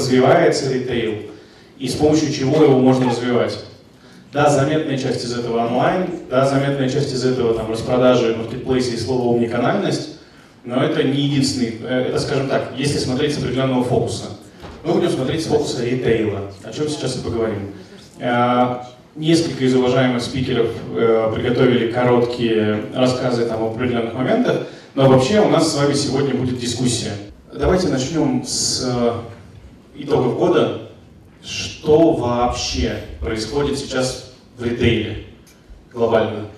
развивается ритейл и с помощью чего его можно развивать. Да, заметная часть из этого онлайн, да, заметная часть из этого там распродажи, маркетплейсы и слово умниканальность, но это не единственный, э, это, скажем так, если смотреть с определенного фокуса. Мы будем смотреть с фокуса ритейла, о чем сейчас и поговорим. Э, несколько из уважаемых спикеров э, приготовили короткие рассказы там, об определенных моментах, но вообще у нас с вами сегодня будет дискуссия. Давайте начнем с итогов года. Что вообще происходит сейчас в ритейле глобально?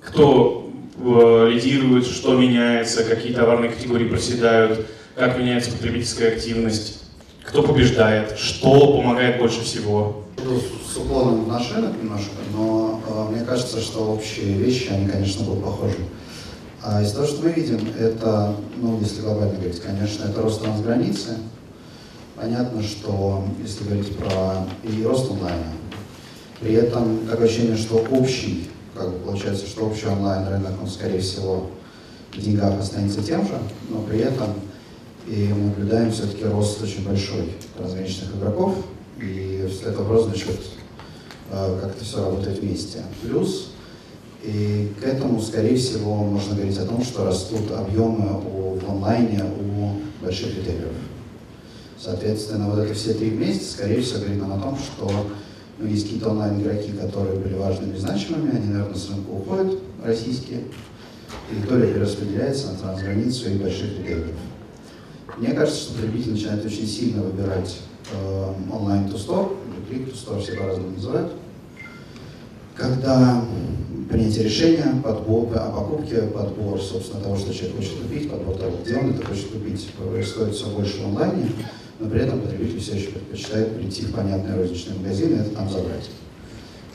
Кто Э, лидирует, что меняется, какие товарные категории проседают, как меняется потребительская активность, кто побеждает, что помогает больше всего. С уклоном в наш рынок немножко, но э, мне кажется, что общие вещи, они, конечно, будут похожи. А из того, что мы видим, это, ну, если глобально говорить, конечно, это рост трансграницы. Понятно, что если говорить про и рост онлайна, при этом такое ощущение, что общий как бы получается, что общий онлайн-рынок, он, скорее всего, в деньгах останется тем же, но при этом и мы наблюдаем все-таки рост очень большой различных игроков, и это вопрос, значит, э, как это все работает вместе. Плюс, и к этому, скорее всего, можно говорить о том, что растут объемы у, в онлайне у больших ритейлеров. Соответственно, вот это все три вместе, скорее всего, говорит нам о том, что ну, есть какие-то онлайн-игроки, которые были важными и значимыми, они, наверное, с рынка уходят, российские, доля перераспределяется на трансграницу и больших ритейлеров. Мне кажется, что потребитель начинает очень сильно выбирать э, онлайн-ту-стор, или клик-ту-стор, все по-разному называют, когда принятие решения, подбор, о покупке, подбор, собственно, того, что человек хочет купить, подбор того, где он это хочет купить, происходит все больше в онлайне, но при этом потребитель все еще предпочитает прийти в понятный розничный магазин и это там забрать.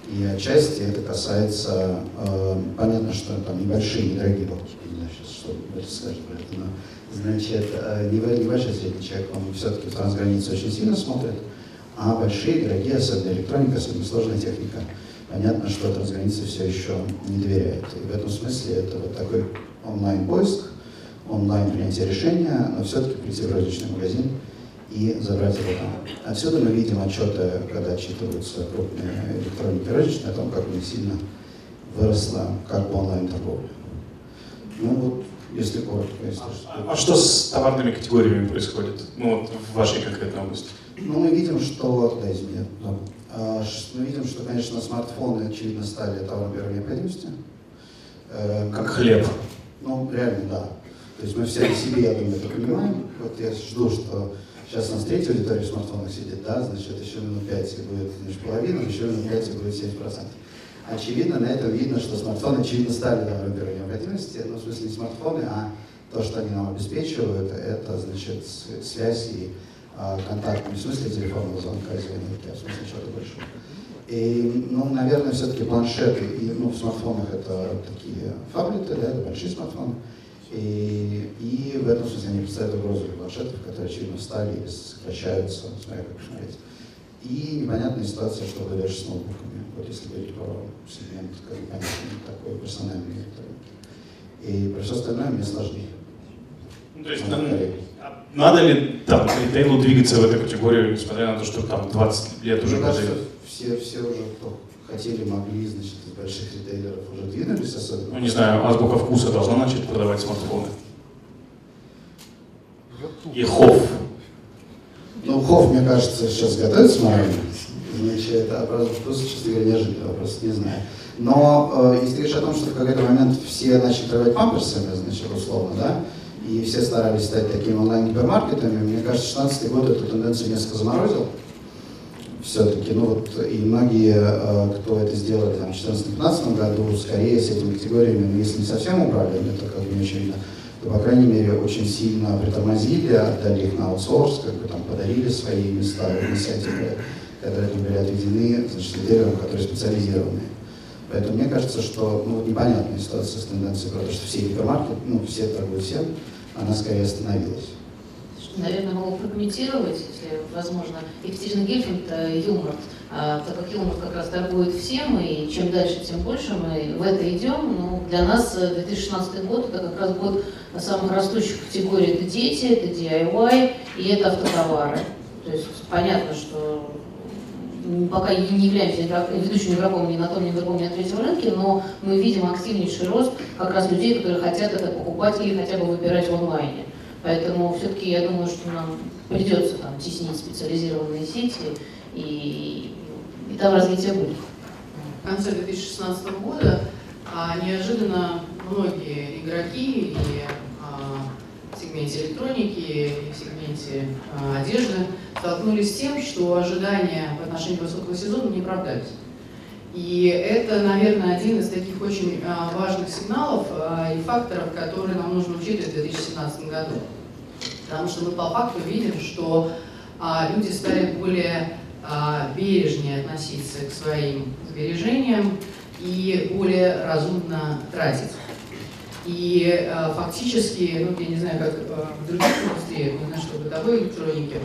И отчасти это касается, э, понятно, что там небольшие, недорогие покупки, не знаю сейчас, что это скажет про это, но, значит, э, небольшой средний человек, он все-таки в трансграницу очень сильно смотрит, а большие, дорогие, особенно электроника, особенно сложная техника, понятно, что трансграница все еще не доверяет. И в этом смысле это вот такой онлайн-поиск, онлайн принятие решения, но все-таки прийти в розничный магазин и забрать его там. Отсюда мы видим отчеты, когда отчитываются крупные электроники розничные, о том, как у них сильно выросла как бы онлайн-торговля. Ну вот, если коротко, если а, что. А что с товарными категориями происходит, ну вот в вашей конкретной области? Ну, мы видим, что, да, извини, да. А, мы видим, что, конечно, смартфоны, очевидно, стали товаром первой необходимости. Э, как хлеб. Ну, реально, да. То есть мы все себе, я думаю, это понимаем. Вот я жду, что Сейчас у нас третья аудитория в смартфонах сидит, да, значит, еще минут 5 и будет значит, половина, еще минут 5 и будет 70%. Очевидно, на этом видно, что смартфоны, очевидно, стали товаром первой необходимости, ну, в смысле, не смартфоны, а то, что они нам обеспечивают, это, значит, связь и а, контакт, не в смысле телефонного звонка, извините, а в смысле чего-то большого. И, ну, наверное, все-таки планшеты, и, ну, в смартфонах это такие фаблеты, да, это большие смартфоны, и, и в этом смысле они представляют угрозу для планшетов, которые, очевидно, встали или сокращаются, смотря как посмотреть. И непонятная ситуация, что дальше с ноутбуками. Вот если говорить про сегмент, как такой персональный электроники. И про все остальное мне сложнее. Ну, то есть, там, надо ли там ритейлу двигаться в эту категорию, несмотря на то, что там 20 лет уже кажется, все, все уже кто хотели, могли, значит, из больших ритейлеров уже двинулись особенно. Ну, не знаю, азбука вкуса должна начать продавать смартфоны. И Хофф. Ну, Хофф, мне кажется, сейчас готовится морально. Значит, а про вкус, честно говоря, неожиданный вопрос, не знаю. Но э, если говоришь о том, что в какой-то момент все начали торговать памперсами, значит, условно, да, и все старались стать такими онлайн-гипермаркетами, мне кажется, 16 год эту тенденцию несколько заморозил все-таки, ну вот и многие, э, кто это сделали там, в 2014-2015 году, скорее с этими категориями, ну, если не совсем убрали, это как бы не очевидно, то, по крайней мере, очень сильно притормозили, отдали их на аутсорс, как бы там подарили свои места в инициативе, которые были отведены, значит, ритейлерам, которые специализированы. Поэтому мне кажется, что ну, вот непонятная ситуация с тенденцией, потому что все гипермаркеты, ну, все торгуют всем, она скорее остановилась наверное, могу прокомментировать, если возможно. Екатерина Гельфанд юмор, а, так как юмор как раз торгует всем, и чем дальше, тем больше мы в это идем. Ну, для нас 2016 э, год это как раз год самых растущих категорий. Это дети, это DIY и это автотовары. То есть понятно, что пока не являемся ведущим игроком ни на том, ни на другом, ни на третьем рынке, но мы видим активнейший рост как раз людей, которые хотят это покупать или хотя бы выбирать в онлайне. Поэтому все-таки я думаю, что нам придется там теснить специализированные сети, и, и там развитие будет. В конце 2016 года а, неожиданно многие игроки и а, в сегменте электроники, и в сегменте а, одежды столкнулись с тем, что ожидания в отношении высокого сезона не оправдались. И это, наверное, один из таких очень а, важных сигналов а, и факторов, которые нам нужно учитывать в 2017 году. Потому что мы по факту видим, что а, люди стали более бережнее относиться к своим сбережениям и более разумно тратить. И фактически, ну, я не знаю, как в других индустриях, не знаю, что в бытовой электронике,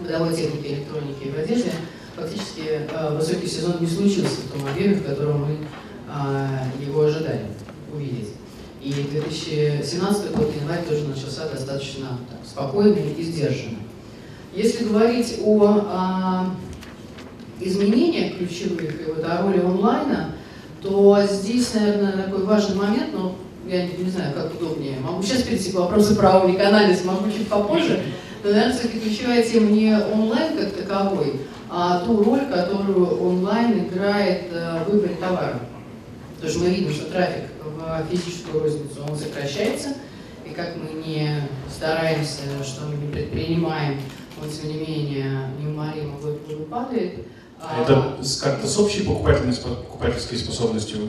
бытовой техники электроники и в одежде, фактически э, высокий сезон не случился в том объеме, в котором мы э, его ожидали увидеть. И 2017 год, январь тоже начался достаточно так, спокойный и сдержанный. Если говорить о, о а, изменениях ключевых и вот о роли онлайна, то здесь, наверное, такой важный момент, но я не знаю, как удобнее. Могу сейчас перейти к вопросу про уникальность, могу чуть попозже. Но, наверное, все-таки ключевая тема не онлайн как таковой, а ту роль, которую онлайн играет э, в выборе товара. Потому что мы видим, что трафик в физическую розницу он сокращается, и как мы не стараемся, что мы не предпринимаем, он тем не менее неумолимо падает. А это как-то с общей покупательной, покупательской способностью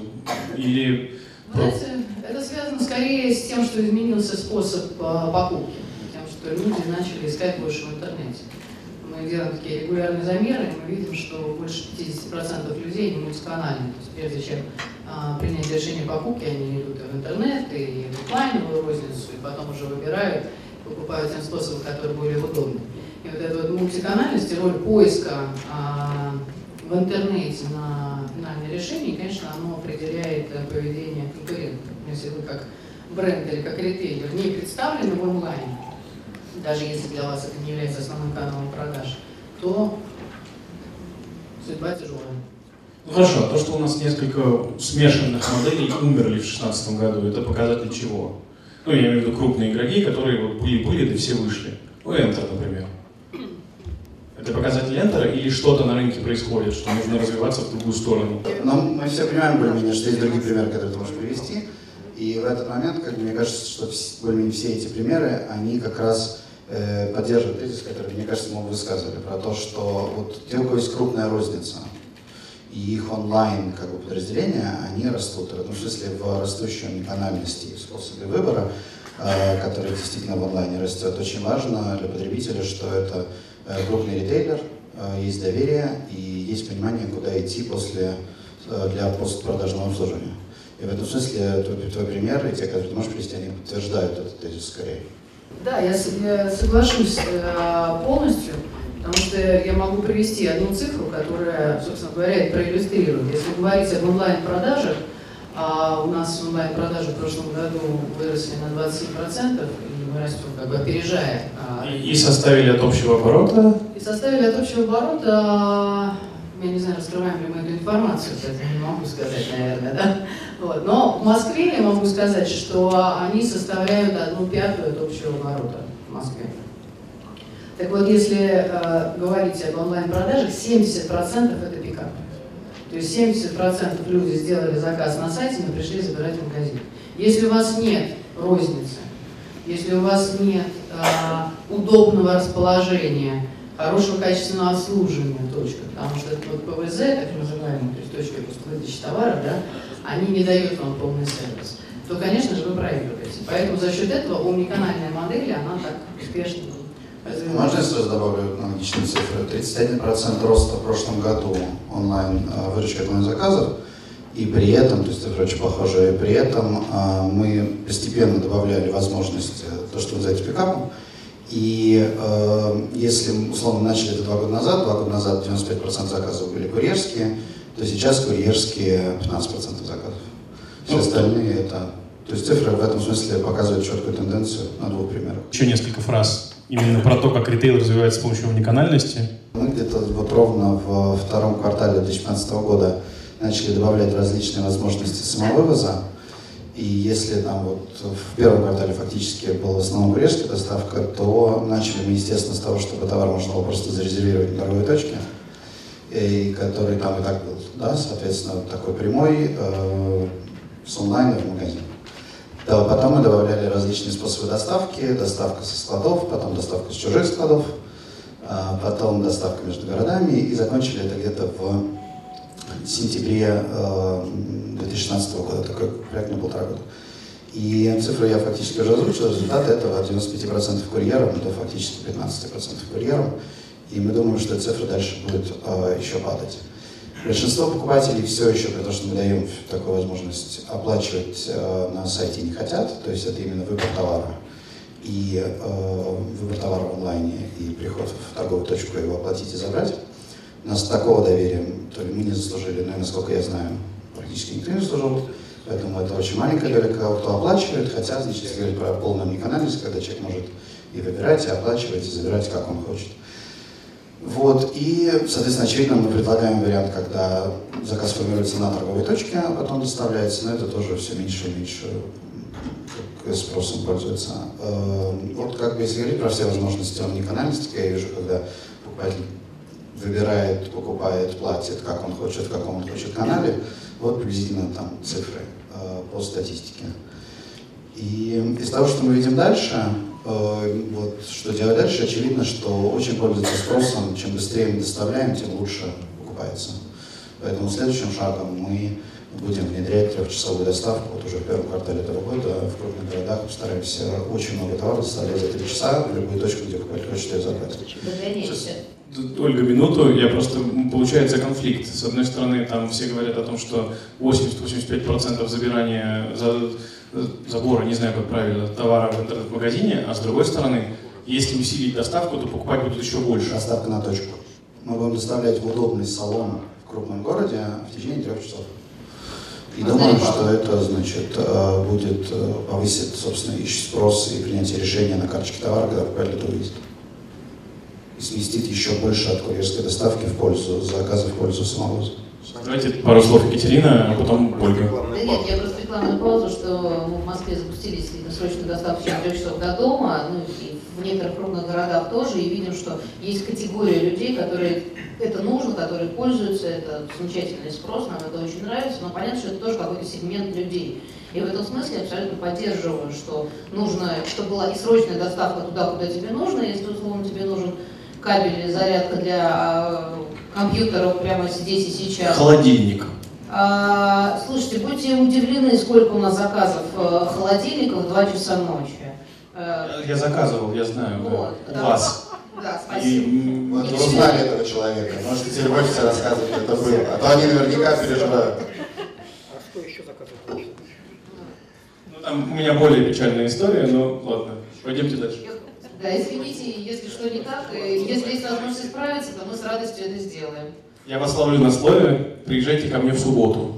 или... Знаете, это связано скорее с тем, что изменился способ э, покупки, тем, что люди начали искать больше в интернете мы делаем такие регулярные замеры, мы видим, что больше 50% людей не мультиканальны. То есть прежде чем а, принять решение покупки, они идут в интернет, и в офлайновую розницу, и потом уже выбирают, покупают тем способом, который более удобный. И вот эта вот мультиканальность и роль поиска а, в интернете на финальное решение, конечно, оно определяет э, поведение конкурентов. Если вы как бренд или как ритейлер не представлены в онлайне, даже если для вас это не является основным каналом продаж, то судьба тяжелая. Ну хорошо, а то, что у нас несколько смешанных моделей умерли в 2016 году, это показатель чего? Ну, я имею в виду крупные игроки, которые вот были-были, да все вышли. Ну, Enter, например. Это показатель Enter или что-то на рынке происходит, что нужно развиваться в другую сторону? Но ну, мы все понимаем более-менее, что есть другие примеры, которые ты можешь привести. И в этот момент, как мне кажется, что более-менее все эти примеры, они как раз Э, поддерживает тезис, который, мне кажется, мы высказывали, про то, что вот те, у кого есть крупная розница, и их онлайн как бы, подразделения, они растут. В этом смысле в растущем тональности и способе выбора, э, который действительно в онлайне растет, очень важно для потребителя, что это э, крупный ритейлер, есть доверие и есть понимание, куда идти после, для постпродажного обслуживания. И в этом смысле твой, твой пример и те, которые ты можешь привести, они подтверждают этот тезис скорее. Да, я, я соглашусь э, полностью, потому что я могу привести одну цифру, которая, собственно говоря, проиллюстрирует. Если говорить об онлайн-продажах, а у нас онлайн-продажи в прошлом году выросли на 27%, и мы растем, как бы опережая. А, и, и составили от общего оборота? И составили от общего оборота я не знаю, раскрываем ли мы эту информацию, кстати, не могу сказать, наверное, да? Вот. Но в Москве я могу сказать, что они составляют одну пятую от общего оборота в Москве. Так вот, если э, говорить об онлайн-продажах, 70% это пикап. То есть 70% люди сделали заказ на сайте, но пришли забирать в магазин. Если у вас нет розницы, если у вас нет э, удобного расположения, хорошего качественного обслуживания точка, потому что вот ПВЗ, так называемые, то есть точка выдачи товаров, да, они не дают вам полный сервис, то, конечно же, вы проигрываете. Поэтому за счет этого умниканальная модель, она так успешно можно я сразу добавлю аналогичные цифры? 31% роста в прошлом году онлайн э, выручки онлайн-заказов, и при этом, то есть цифры очень похожие, и при этом э, мы постепенно добавляли возможность, э, то, что вы называете пикапом, и э, если, условно, начали это два года назад, два года назад 95% заказов были курьерские, то сейчас курьерские 15% заказов. Все ну, остальные это... То есть цифры в этом смысле показывают четкую тенденцию на двух примерах. Еще несколько фраз именно про то, как ритейл развивается с помощью уникальности. Мы где-то вот ровно в втором квартале 2015 года начали добавлять различные возможности самовывоза. И если там вот в первом квартале фактически была в основном курьерская доставка, то начали мы, естественно, с того, чтобы товар можно было просто зарезервировать на торговой точке, и который там и так был, да, соответственно, такой прямой э, с онлайна в магазин. Да, потом мы добавляли различные способы доставки, доставка со складов, потом доставка с чужих складов, а потом доставка между городами, и закончили это где-то в сентябре 2016 э, года, такой проект на полтора года. И цифры я фактически уже озвучил, результаты этого от 95% курьерам до фактически 15% курьерам. И мы думаем, что цифра дальше будет э, еще падать. Большинство покупателей все еще, потому что мы даем такую возможность оплачивать э, на сайте не хотят, то есть это именно выбор товара и э, выбор товара в онлайне и приход в торговую точку его оплатить и забрать. У нас такого доверия то ли мы не заслужили, но, насколько я знаю, практически никто не заслужил. Поэтому это очень маленькая доля, кто оплачивает, хотя, значит, если говорить про полную омниканальность, когда человек может и выбирать, и оплачивать, и забирать, как он хочет. Вот, и, соответственно, очевидно, мы предлагаем вариант, когда заказ формируется на торговой точке, а потом доставляется, но это тоже все меньше и меньше спросом пользуется. Эм, вот как бы если говорить про все возможности омниканальности, я вижу, когда покупатель выбирает, покупает, платит, как он хочет, в каком он хочет канале, вот приблизительно там цифры э, по статистике. И из того, что мы видим дальше, вот, что делать дальше, очевидно, что очень пользуется спросом, чем быстрее мы доставляем, тем лучше покупается. Поэтому следующим шагом мы будем внедрять трехчасовую доставку. Вот уже в первом квартале этого года в крупных городах постараемся очень много товаров доставлять за три часа в любую точку, где покупатель хочет ее забрать. Ольга, минуту, я просто, получается конфликт. С одной стороны, там все говорят о том, что 80-85% забирания, за, забора, не знаю, как правильно, товара в интернет-магазине, а с другой стороны, если усилить доставку, то покупать будут еще больше. Доставка на точку. Мы будем доставлять в удобный салон в крупном городе в течение трех часов. И а думаю, что это, значит, э, будет э, повысит, собственно, и спрос и принятие решения на карточке товара, когда покупатель это увидит. И сместит еще больше от курьерской доставки в пользу заказа, в пользу самовоза. Давайте пару слов Екатерина, а потом Ольга. Да нет, я просто рекламную паузу, что мы в Москве запустили срочную доставку в 4 часов до дома, ну и в некоторых крупных городах тоже, и видим, что есть категория людей, которые это нужно, которые пользуются, это замечательный спрос, нам это очень нравится, но понятно, что это тоже какой-то сегмент людей. И в этом смысле абсолютно поддерживаю, что нужно, чтобы была и срочная доставка туда, куда тебе нужно, если условно тебе нужен кабель или зарядка для а, компьютеров прямо здесь и сейчас. Холодильник. А, слушайте, будьте удивлены, сколько у нас заказов э, холодильников в 2 часа ночи. Э, я заказывал, я знаю. Вот, да. вас. Да, спасибо. И, вот вы узнали этого человека. Можете теперь больше рассказывать, это было. А то они наверняка переживают. А что еще заказывать? Ну, там у меня более печальная история, но ладно. Пойдемте дальше. Да, извините, если что не так, если есть возможность исправиться, то мы с радостью это сделаем. Я вас ловлю на слове, приезжайте ко мне в субботу.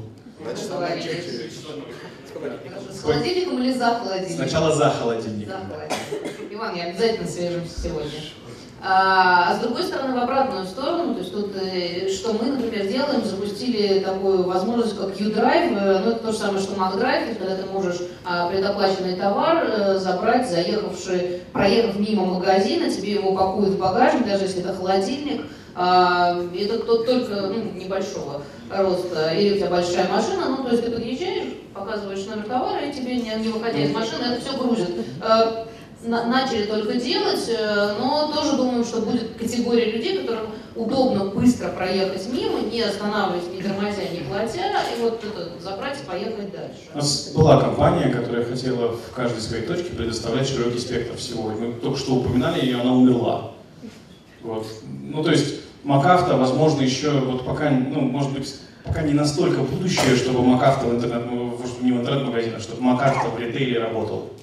С холодильником или за холодильником? Сначала за холодильником. За холодильником. Иван, я обязательно свяжемся сегодня. А, а с другой стороны, в обратную сторону, то есть тут, э, что мы, например, делаем, запустили такую возможность, как U-Drive, э, ну это то же самое, что MacDrive, когда ты можешь а, предоплаченный товар э, забрать, заехавший, проехав мимо магазина, тебе его пакуют в багажник, даже если это холодильник, а, это кто только ну, небольшого роста, или у тебя большая машина, ну то есть ты подъезжаешь, показываешь номер товара, и тебе, не, не выходя из машины, это все грузит начали только делать, э, но тоже думаем, что будет категория людей, которым удобно быстро проехать мимо, не останавливаясь, не тормозя, не платя, и вот это забрать и поехать дальше. У нас была компания, которая хотела в каждой своей точке предоставлять широкий спектр всего. И мы только что упоминали ее, она умерла. Вот. Ну, то есть МакАвто, возможно, еще вот пока, ну, может быть, пока не настолько будущее, чтобы МакАвто в интернет, ну, не в интернет-магазинах, чтобы МакАвто в ритейле работал.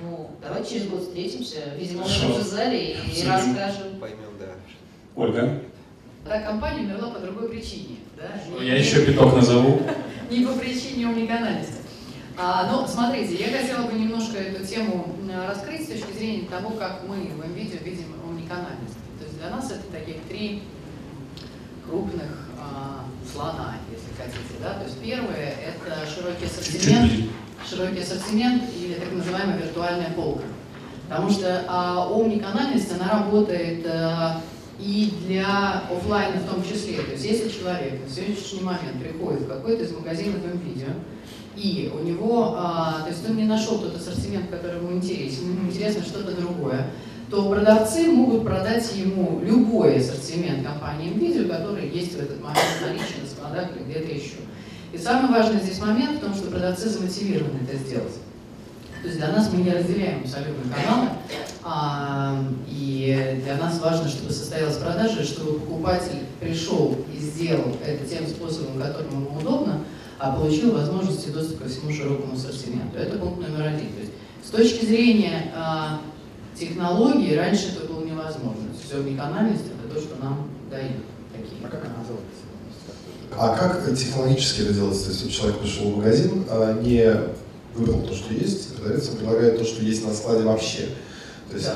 Ну, давай через год встретимся, видимо, в этом же зале и, и расскажем. Поймем, да. Ольга? Да, компания умерла по другой причине. Да? Ну, я еще пяток назову. Не по причине уникальности. А, ну, смотрите, я хотела бы немножко эту тему раскрыть с точки зрения того, как мы в MVideo видим омниканальность. То есть для нас это таких три крупных а, слона, если хотите. Да? То есть первое – это широкий ассортимент, широкий ассортимент или так называемая виртуальная полка. Потому что а, омниканальность, она работает а, и для офлайна в том числе. То есть если человек на сегодняшний момент приходит в какой-то из магазинов видео и у него, а, то есть он не нашел тот ассортимент, который ему интересен, ему интересно что-то другое, то продавцы могут продать ему любой ассортимент компании видео, который есть в этот момент наличие на складах или где-то еще. И самый важный здесь момент в том, что продавцы замотивированы это сделать. То есть для нас мы не разделяем абсолютно каналы, а, и для нас важно, чтобы состоялась продажа, чтобы покупатель пришел и сделал это тем способом, которым ему удобно, а получил возможности доступа ко всему широкому ассортименту. Это пункт номер один. То есть с точки зрения а, технологии раньше это было невозможно. Все уникальность это то, что нам дают. Такие. А как это делается? А как технологически это делается? То есть человек пришел в магазин, а, не выбрал то, что есть, продавец предлагает то, что есть на складе вообще. То есть да.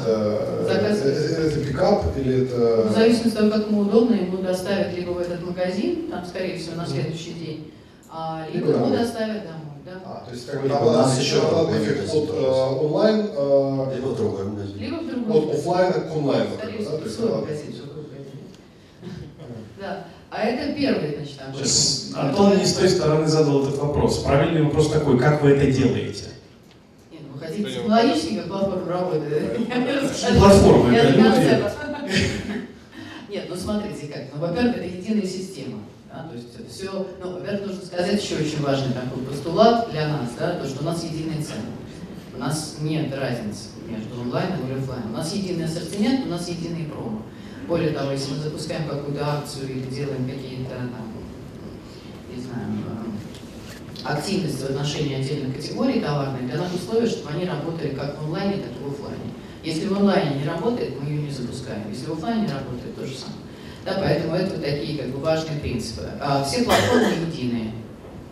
это, это, это пикап или это... В зависимости от того, как ему удобно, ему доставят либо в этот магазин, там, скорее всего, на следующий день, а, либо ему доставят домой. Да. А, то есть как бы там у нас еще эффект от э, онлайн... Э, либо в другой магазин. Либо в другой От офлайна к онлайну. Да? То есть, магазин, да. А это первый, значит, такой. Сейчас Антон не с той стороны задал этот вопрос. Правильный вопрос такой, как вы это делаете? Нет, ну, вы хотите технологически, как платформа работает? Платформа, это люди. Нет, ну смотрите как. Ну, во-первых, это единая система. Да, то есть все, ну, во-первых, нужно сказать еще очень важный такой постулат для нас, да, то, что у нас единая цена. У нас нет разницы между онлайном и офлайном. У нас единый ассортимент, у нас единый промо. Более того, если мы запускаем какую-то акцию или делаем какие-то, там, не знаю, э, активности в отношении отдельных категорий товарных, для нас условия, чтобы они работали как в онлайне, так и в офлайне. Если в онлайне не работает, мы ее не запускаем. Если в офлайне работает, то же самое. Да, поэтому это такие как бы важные принципы. А, все платформы единые,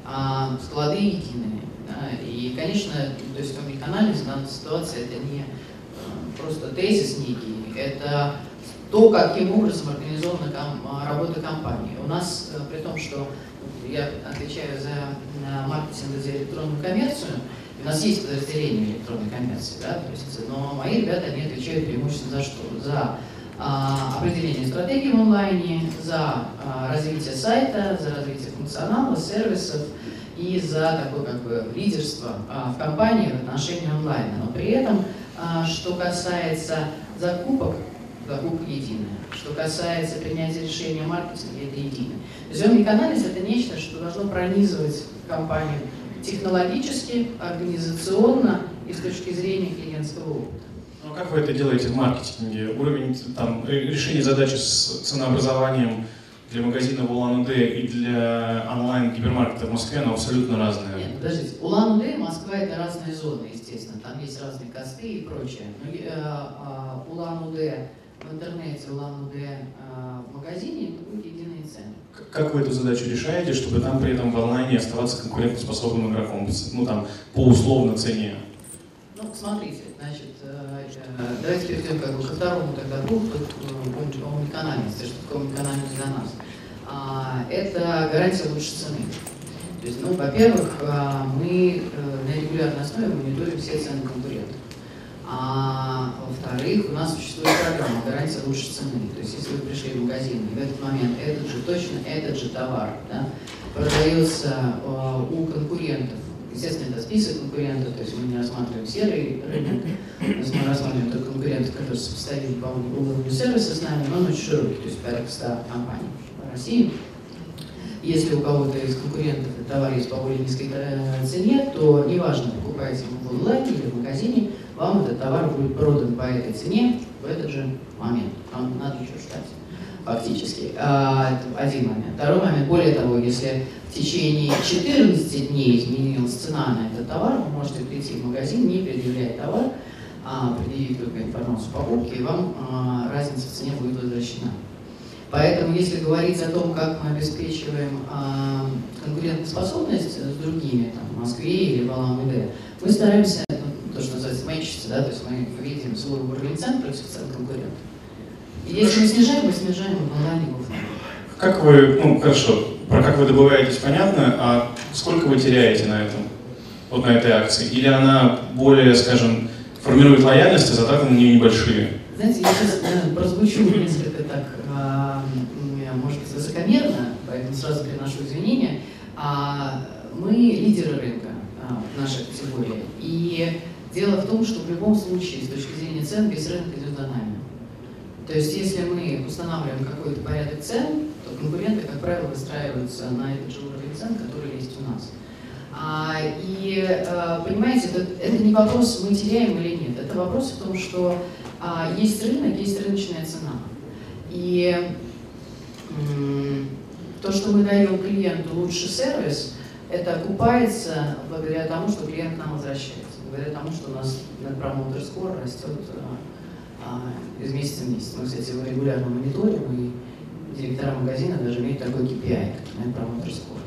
а, склады единые. Да, и, конечно, то есть омниканальность в данной ситуации это не а, просто тезис некий, это то, каким образом организована ком, работа компании. У нас, э, при том, что я отвечаю за маркетинг за электронную коммерцию, у нас есть подразделение электронной коммерции, да, то есть, но мои ребята, они отвечают преимущественно за что? За определение стратегии в онлайне, за а, развитие сайта, за развитие функционала, сервисов и за такое как бы лидерство а, в компании в отношении онлайна. Но при этом, а, что касается закупок, покупка единая. Что касается принятия решения маркетинга, это единое. Зеленый анализ это нечто, что должно пронизывать компанию технологически, организационно и с точки зрения клиентского опыта. Ну, а как вы это делаете в маркетинге? Уровень там, решения задачи с ценообразованием для магазина в Улан-Удэ и для онлайн-гипермаркета в Москве, оно абсолютно разное. Нет, подождите. Улан-Удэ и Москва это разные зоны, естественно. Там есть разные косты и прочее. Но э, э, Улан-Удэ в интернете Улан-Удэ а, в магазине, это единые цены. Как вы эту задачу решаете, чтобы там при этом в онлайне оставаться конкурентоспособным игроком? Ну, там, по условно цене. Ну, смотрите, значит, э, э, давайте перейдем как бы ко второму тогда пункту уникальности, что такое уникальность для нас. А, это гарантия лучшей цены. То есть, ну, во-первых, а, мы э, на регулярной основе мониторим все цены конкурентов. А во-вторых, у нас существует программа гарантия лучшей цены. То есть, если вы пришли в магазин, и в этот момент этот же, точно этот же товар да, продается э, у конкурентов, естественно, это список конкурентов, то есть мы не рассматриваем серый рынок, мы рассматриваем только конкурентов, которые сопоставимы по уровню сервиса с нами, но он очень широкий, то есть порядка 100 компаний в России. Если у кого-то из конкурентов товар есть по более низкой э, цене, то неважно, покупаете его в онлайне или в магазине, вам этот товар будет продан по этой цене в этот же момент. Вам надо еще ждать фактически. А, один момент. Второй момент. Более того, если в течение 14 дней изменилась цена на этот товар, вы можете прийти в магазин, не предъявляя товар, а предъявить только информацию покупки, и вам а, разница в цене будет возвращена. Поэтому, если говорить о том, как мы обеспечиваем а, конкурентоспособность, с другими, там, в Москве или в Алам-Удэ, мы стараемся, ну, то, что называется, мэчиться, да, то есть мы видим свой уровень цен против цен конкурентов. Если мы снижаем, мы снижаем офлайне. Как вы, ну хорошо, про как вы добываетесь понятно, а сколько вы теряете на этом, вот на этой акции? Или она более, скажем, формирует лояльность, а затраты на нее небольшие? Знаете, я сейчас э, прозвучу несколько так, а, может быть, высокомерно, поэтому сразу приношу извинения. А, мы лидеры рынка а, в нашей категории. И дело в том, что в любом случае, с точки зрения цен, весь рынок идет за нами. То есть, если мы устанавливаем какой-то порядок цен, то конкуренты, как правило, выстраиваются на этот же уровень цен, который есть у нас. А, и а, понимаете, это, это не вопрос, мы теряем или нет. Это вопрос в том, что а, есть рынок, есть рыночная цена. И то, что мы даем клиенту лучший сервис, это окупается благодаря тому, что клиент нам возвращается, благодаря тому, что у нас Net Promoter Score растет из месяца в месяц. Мы, кстати, его регулярно мониторим, и директора магазина даже имеют такой KPI, как Net Promoter Score.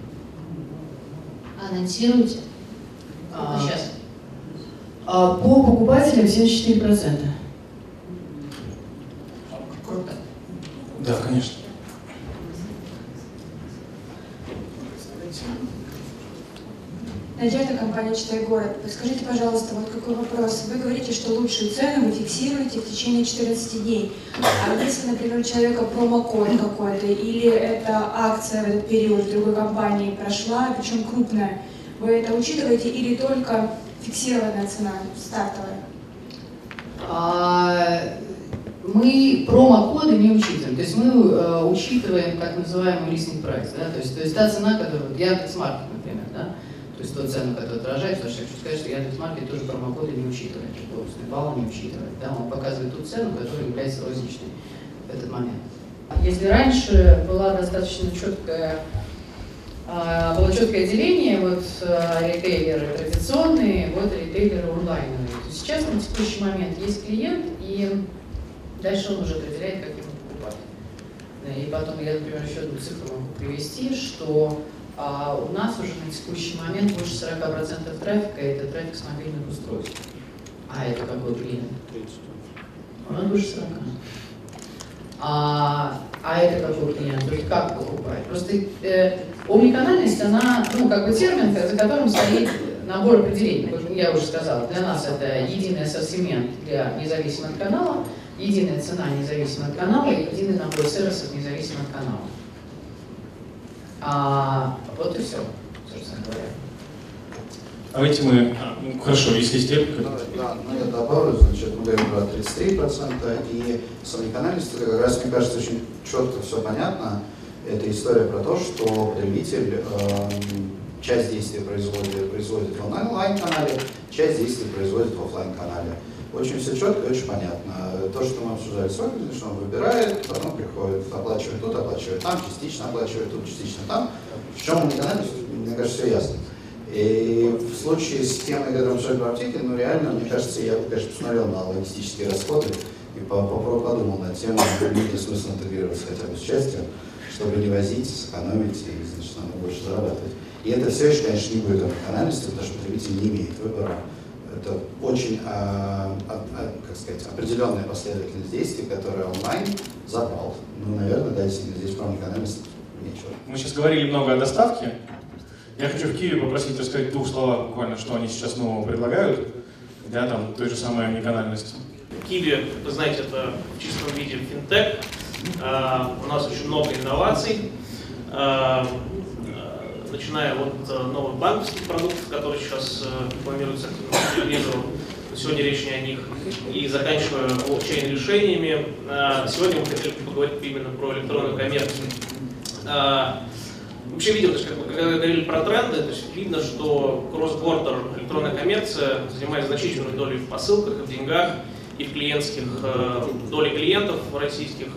Анонсируйте. А, сейчас. А, по покупателям 74%. Да, конечно. Надежда, компания «Читай город». Подскажите, пожалуйста, вот какой вопрос. Вы говорите, что лучшую цену вы фиксируете в течение 14 дней. А если, например, у человека промокод какой-то, или эта акция в этот период в другой компании прошла, причем крупная, вы это учитываете или только фиксированная цена, стартовая? А, мы промокоды не учитываем. То есть мы э, учитываем так называемый листинг прайс. Да? То, есть, то есть та цена, которую... Яндекс.Маркет, например, да? Есть ту цену, которую отражает, потому что я хочу сказать, что Яндекс.Маркет тоже промокоды не учитывает, что Снэпал не учитывает. Да? Он показывает ту цену, которая является розничной в этот момент. Если раньше была достаточно четкая а, было четкое деление, вот а, ритейлеры традиционные, вот ритейлеры онлайновые. То сейчас на текущий момент есть клиент, и дальше он уже определяет, как ему покупать. И потом я, например, еще одну цифру могу привести, что а у нас уже на текущий момент больше 40% трафика – это трафик с мобильных устройств. А это какой клиент? У нас больше 40. А, а это какой клиент? То есть как покупать? Просто э, омниканальность, она, ну, как бы термин, за которым стоит набор определений. Вот я уже сказала, для нас это единый ассортимент для независимого канала, единая цена независимо от канала и единый набор сервисов независимо от канала. А, вот и все, собственно говоря. Давайте мы, ну, хорошо, если есть реплика. Да, да, ну я добавлю, значит, мы говорим про 33%, и с омниканальностью как раз, мне кажется, очень четко все понятно. Это история про то, что потребитель э, часть действий производит, производит в онлайн-канале, часть действий производит в офлайн-канале. Очень все четко и очень понятно. То, что мы обсуждали с Ольгой, что он выбирает, потом приходит, оплачивает тут, оплачивает там, частично оплачивает тут, частично там. В чем уникальность, мне кажется, все ясно. И в случае с темой, которую мы шли в аптеке, ну реально, мне кажется, я, конечно, посмотрел на логистические расходы и подумал над тем, имеет ли смысл интегрироваться хотя бы с частью, чтобы не возить, сэкономить и, значит, нам больше зарабатывать. И это все еще, конечно, не будет канальности, потому что потребитель не имеет выбора это очень, а, а, а, как сказать, определенная последовательность действий, которая онлайн запал. Ну, наверное, да, действительно, здесь про экономист нечего. Мы сейчас говорили много о доставке. Я хочу в Киеве попросить рассказать в двух словах буквально, что они сейчас нового предлагают для там, той же самой уникальности. Киви, вы знаете, это в чистом виде финтех. Uh, у нас очень много инноваций. Начиная от э, новых банковских продуктов, которые сейчас э, планируются активно сегодня речь не о них, и заканчивая блокчейн-решениями. Э, сегодня мы хотели поговорить именно про электронную коммерцию. Вообще видел, то есть, как мы говорили про тренды, то есть видно, что кросс-бордер электронная коммерция занимает значительную долю в посылках, и в деньгах, и в клиентских, доли клиентов российских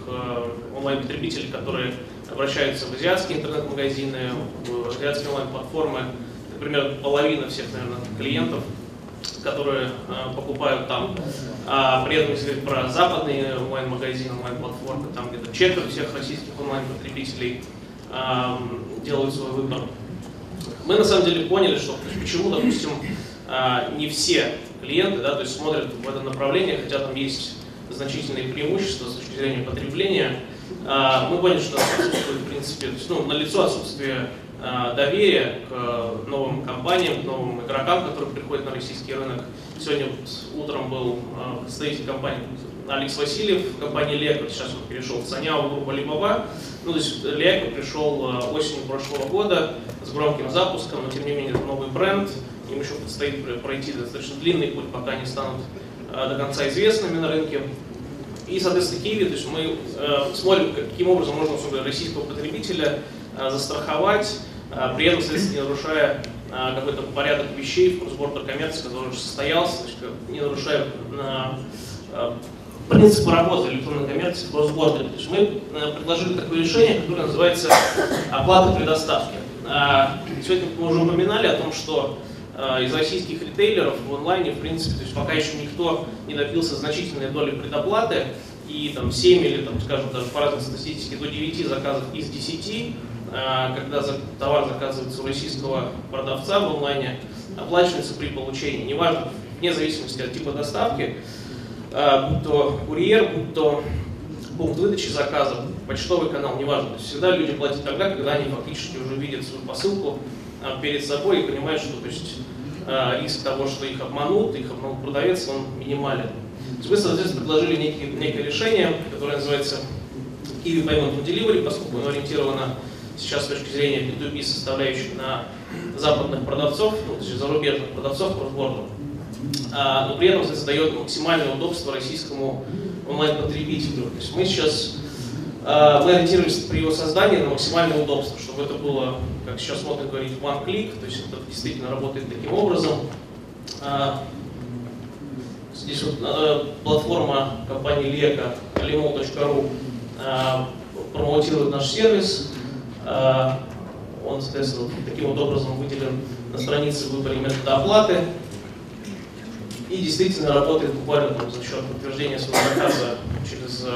онлайн-потребителей, которые обращаются в азиатские интернет-магазины, в азиатские онлайн-платформы. Например, половина всех, наверное, клиентов, которые э, покупают там. А при этом, если говорить про западные онлайн-магазины, онлайн-платформы, там где-то четверть всех российских онлайн-потребителей делают свой выбор Мы на самом деле поняли, что почему, допустим, а, не все клиенты да, то есть смотрят в это направление, хотя там есть значительные преимущества с точки зрения потребления. А, мы поняли, что отсутствует, в принципе, ну, на лицо отсутствие а, доверия к новым компаниям, к новым игрокам, которые приходят на российский рынок. Сегодня утром был представитель компании Алекс Васильев, компания Леко, сейчас он перешел в Саняу, группа Либаба. Ну, то есть Леко пришел осенью прошлого года с громким запуском, но тем не менее это новый бренд, им еще предстоит пройти достаточно длинный путь, пока они станут до конца известными на рынке. И, соответственно, Киви, то есть мы э, смотрим, каким образом можно условно, российского потребителя э, застраховать, э, при этом, соответственно, не нарушая э, какой-то порядок вещей в курс-бордер коммерции, который уже состоялся, то есть, не нарушая э, принципы работы электронной коммерции в курс-бордере. То есть мы э, предложили такое решение, которое называется оплата при доставке. Э, сегодня мы уже упоминали о том, что Э, из российских ритейлеров в онлайне, в принципе, то есть пока еще никто не добился значительной доли предоплаты, и там 7 или, там, скажем, даже по разной статистике до 9 заказов из 10, э, когда товар заказывается у российского продавца в онлайне, оплачивается при получении, неважно, вне зависимости от типа доставки, э, будь то курьер, будь то пункт выдачи заказа, почтовый канал, неважно. То есть всегда люди платят тогда, когда они фактически уже видят свою посылку перед собой и понимают, что то есть, а, риск того, что их обманут, их обманут продавец, он минимален. То есть мы, соответственно, предложили некие, некое решение, которое называется Kiwi Payment on Delivery, поскольку оно ориентировано сейчас с точки зрения B2B составляющей на западных продавцов, ну, то есть зарубежных продавцов кроссбордер, а, но при этом создает максимальное удобство российскому онлайн-потребителю. То есть мы сейчас а, мы ориентировались при его создании на максимальное удобство, чтобы это было, как сейчас модно говорить, one click, то есть это действительно работает таким образом. А, здесь вот а, платформа компании Leka, limol.ru промоутирует наш сервис. Он, соответственно, таким вот образом выделен на странице в выборе метода оплаты. И действительно работает буквально там, за счет подтверждения своего заказа через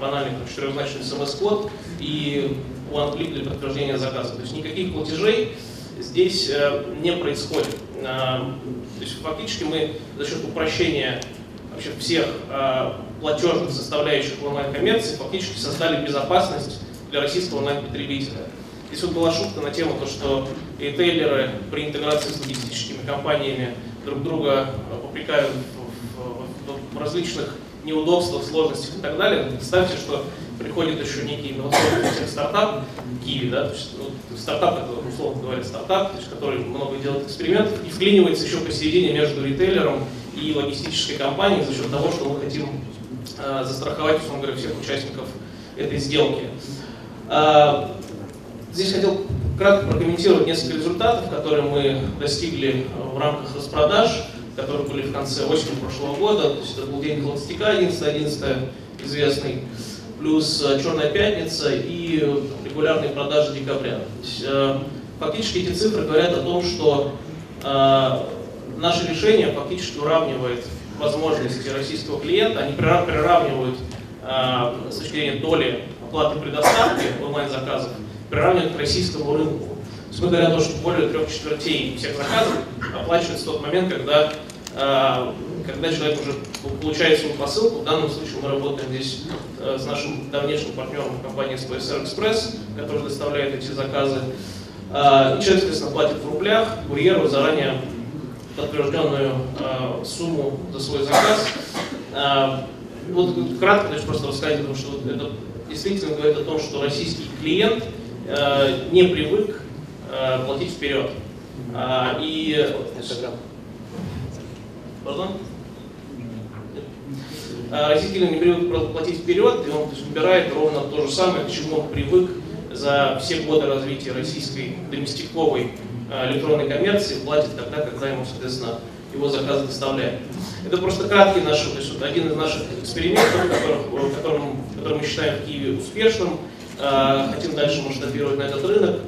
банальный там, четырехзначный смс-код и one-click для подтверждения заказа. То есть никаких платежей здесь э, не происходит. Э, то есть фактически мы за счет упрощения вообще всех э, платежных составляющих онлайн-коммерции фактически создали безопасность для российского онлайн-потребителя. Здесь вот была шутка на тему, то, что ритейлеры при интеграции с логистическими компаниями друг друга попрекают в, в, в различных неудобствах, сложностях и так далее. Представьте, что приходит еще некий инновационный стартап, Киви, да, то есть, ну, стартап, который, условно говоря, стартап, то есть, который много делает экспериментов, и вклинивается еще посередине между ритейлером и логистической компанией за счет того, что мы хотим э, застраховать, условно говоря, всех участников этой сделки. Э, здесь хотел кратко прокомментировать несколько результатов, которые мы достигли в рамках распродаж которые были в конце осени прошлого года. То есть это был день холостяка, 11-11 известный, плюс э, Черная пятница и регулярные продажи декабря. То есть, э, фактически эти цифры говорят о том, что э, наше решение фактически уравнивает возможности российского клиента, они приравнивают с точки зрения доли оплаты предоставки онлайн-заказов, приравнивают к российскому рынку. То есть мы говорим о том, что более трех четвертей всех заказов оплачивается в тот момент, когда а, когда человек уже получает свою посылку, в данном случае мы работаем здесь э, с нашим давнейшим партнером компании SPSR Express, который доставляет эти заказы. А, и человек, соответственно, платит в рублях курьеру заранее подтвержденную а, сумму за свой заказ. Вот кратко значит, просто рассказать, потому что это действительно говорит о том, что российский клиент э, не привык э, платить вперед. И Пардон? А российский не привык платить вперед, и он выбирает ровно то же самое, к чему он привык за все годы развития российской доместиковой а, электронной коммерции, платит тогда, когда ему, соответственно, его заказ доставляют. Это просто краткий наш, то есть, один из наших экспериментов, которых, которым, который мы считаем в Киеве успешным. А, хотим дальше масштабировать на этот рынок,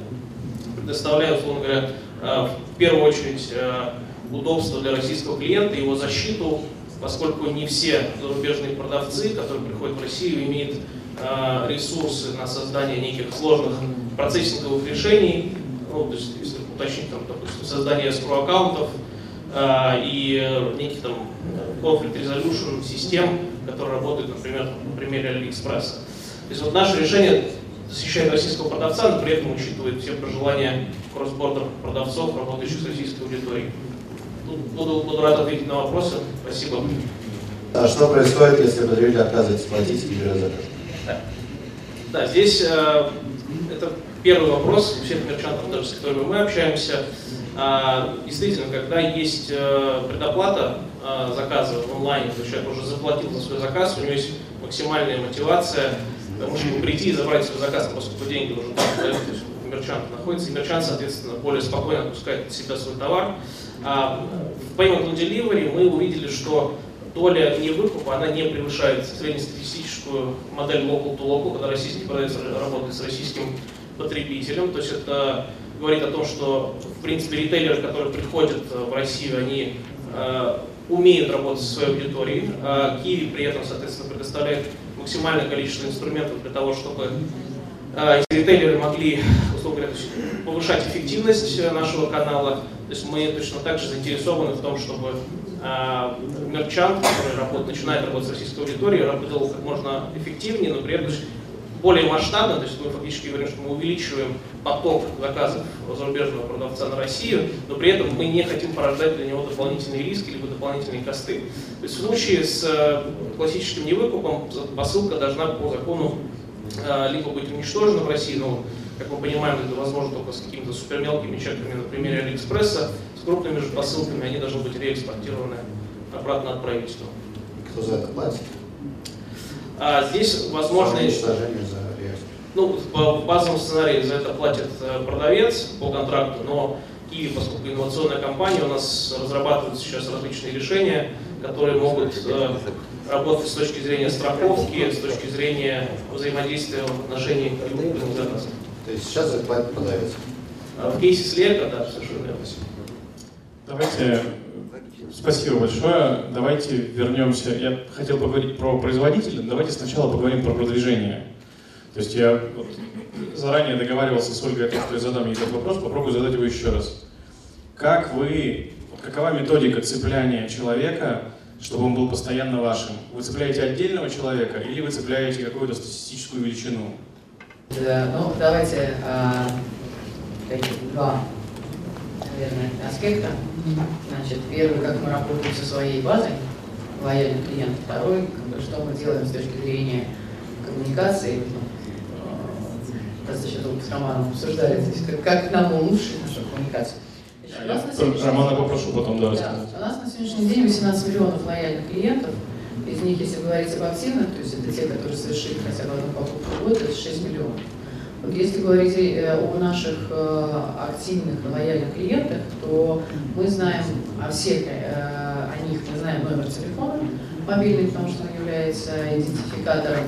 предоставляя, условно говоря, в первую очередь удобство для российского клиента, его защиту, поскольку не все зарубежные продавцы, которые приходят в Россию, имеют э, ресурсы на создание неких сложных процессинговых решений. Ну, то есть, если уточнить, там, допустим, создание escrow аккаунтов э, и неких там conflict resolution систем, которые работают, например, на примере Алиэкспресса. То есть вот наше решение защищает российского продавца, но при этом учитывает все пожелания кросс-бордер продавцов, работающих с российской аудиторией. Буду, буду рад ответить на вопросы. Спасибо. А что происходит, если потребитель отказывается платить или заказ? Да. да, здесь э, это первый вопрос у всех мерчантов, даже с которыми мы общаемся. А, действительно, когда есть э, предоплата э, заказа в онлайне, то человек уже заплатил за свой заказ, у него есть максимальная мотивация, что прийти и забрать свой заказ, поскольку деньги уже там, мерчанта находится, и мерчант, соответственно, более спокойно отпускает от себя свой товар. А, в Payment Delivery мы увидели, что доля невыкупа, она не превышает среднестатистическую модель local to local, когда российский продавец работает с российским потребителем. То есть это говорит о том, что, в принципе, ритейлеры, которые приходят в Россию, они э, умеют работать со своей аудиторией. А Киви при этом, соответственно, предоставляет максимальное количество инструментов для того, чтобы э, ритейлеры могли, условно говоря, повышать эффективность нашего канала. То есть мы точно так же заинтересованы в том, чтобы э, мерчант, который работает, начинает работать с российской аудиторией, работал как можно эффективнее, но при этом более масштабно, то есть мы фактически говорим, что мы увеличиваем поток заказов зарубежного продавца на Россию, но при этом мы не хотим порождать для него дополнительные риски либо дополнительные косты. То есть в случае с э, классическим невыкупом посылка должна по закону э, либо быть уничтожена в России, но, как мы понимаем, это возможно только с какими-то супермелкими чеками на примере Алиэкспресса, с крупными же посылками они должны быть реэкспортированы обратно от правительства. Кто за это платит? А здесь возможно... Ну, в базовом сценарии за это платит э, продавец по контракту, но Киви, поскольку инновационная компания, у нас разрабатывают сейчас различные решения, которые могут э, работать с точки зрения страховки, с точки зрения взаимодействия в отношении заказов. То есть сейчас это платит продавец? А в кейсе Слека, да, совершенно верно. Давайте Спасибо большое. Давайте вернемся. Я хотел поговорить про производителя. Давайте сначала поговорим про продвижение. То есть я вот заранее договаривался с Ольгой о том, что я задам ей этот вопрос, попробую задать его еще раз. Как вы, какова методика цепляния человека, чтобы он был постоянно вашим? Вы цепляете отдельного человека или вы цепляете какую-то статистическую величину? Да, ну, давайте а, два наверное, аспекта. Значит, первый, как мы работаем со своей базой лояльных клиентов. Второй, что мы делаем с точки зрения коммуникации. Э, достаточно долго с Романом обсуждали, то есть как, как нам улучшить нашу коммуникацию. Значит, Романа попрошу потом да, да, У нас на сегодняшний день 18 миллионов лояльных клиентов. Из них, если говорить об активных, то есть это те, которые совершили хотя бы одну покупку в год, это 6 миллионов. Вот если говорить э, о наших э, активных и лояльных клиентах, то мы знаем о всех э, о них, мы знаем номер телефона мобильный, потому что он является идентификатором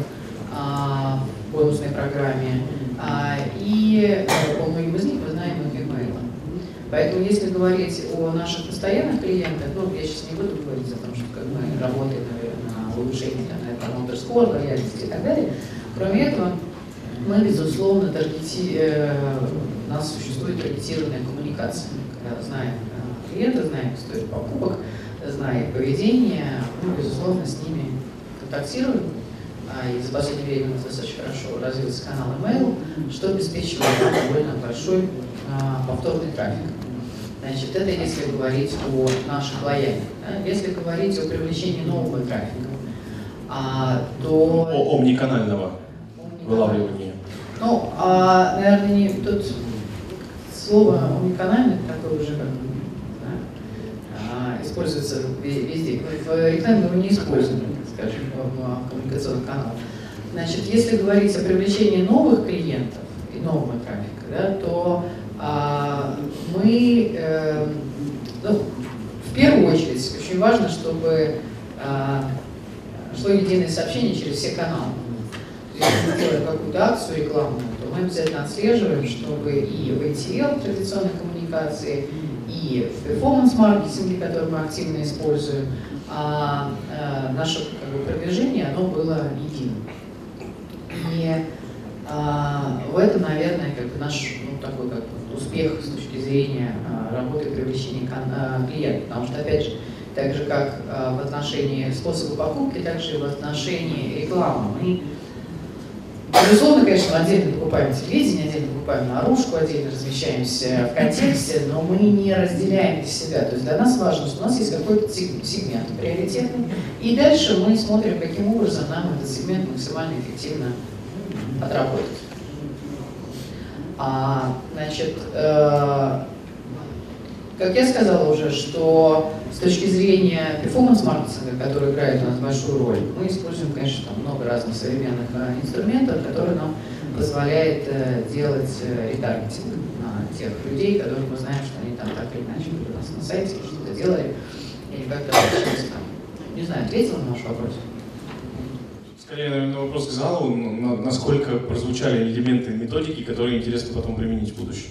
а, бонусной программе. А, и по многим из них мы знаем их имейл. Поэтому если говорить о наших постоянных клиентах, ну, я сейчас не буду говорить о том, что как мы работаем на улучшении на Score, лояльности и так далее. Кроме этого, мы, безусловно, таргети... Э, у нас существует таргетированная коммуникация. Когда знаем э, клиента, знаем историю покупок, знаем поведение, мы, безусловно, с ними контактируем. А, и за последнее время у нас достаточно хорошо развился канал email, что обеспечивает довольно большой а, повторный трафик. Значит, это если говорить о наших лояльных. Да? Если говорить о привлечении нового трафика, а, то... О омниканального вылавливания. Ну, а, наверное, не, тут слово уникальный такое уже как да, а, используется везде. В рекламе мы не используем, скажем, в коммуникационных каналах. Значит, если говорить о привлечении новых клиентов и нового трафика, да, то а, мы, э, ну, в первую очередь, очень важно, чтобы а, шло единое сообщение через все каналы если делаем какую-то рекламную, то мы обязательно отслеживаем, чтобы и в ATL, традиционной коммуникации, и в перформанс-маркетинге, который мы активно используем, а, а наше как бы, продвижение оно было единым. И а, в этом, наверное, как бы наш ну, такой как бы, успех с точки зрения работы и привлечения клиентов. Потому что, опять же, так же как в отношении способа покупки, так же и в отношении рекламы. Мы Безусловно, конечно, отдельно покупаем телевидение, отдельно покупаем наружку, отдельно размещаемся в контексте, но мы не разделяем для себя. То есть для нас важно, что у нас есть какой-то сегмент приоритетный, и дальше мы смотрим, каким образом нам этот сегмент максимально эффективно отработать. А, значит, э, как я сказала уже, что с точки зрения перформанс-маркетинга, который играет у нас большую роль, мы используем, конечно, там много разных современных э, инструментов, которые нам позволяют э, делать э, ретаргетинг на тех людей, которых мы знаем, что они там так или иначе были у нас на сайте, что-то делали, или как-то там. Не знаю, ответила на ваш вопрос? Скорее, наверное, вопрос к залу, насколько прозвучали элементы методики, которые интересно потом применить в будущем.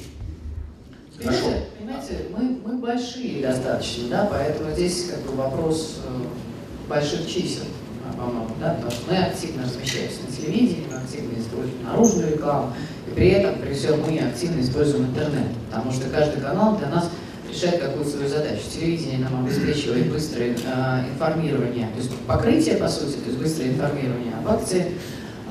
Хорошо. Понимаете, мы, мы большие достаточно, да, поэтому здесь как бы вопрос э, больших чисел по-моему, да, потому что мы активно размещаемся на телевидении, мы активно используем наружную рекламу, и при этом, при всем, мы активно используем интернет, потому что каждый канал для нас решает какую-то свою задачу. Телевидение нам обеспечивает быстрое э, информирование, то есть покрытие, по сути, то есть быстрое информирование об акции,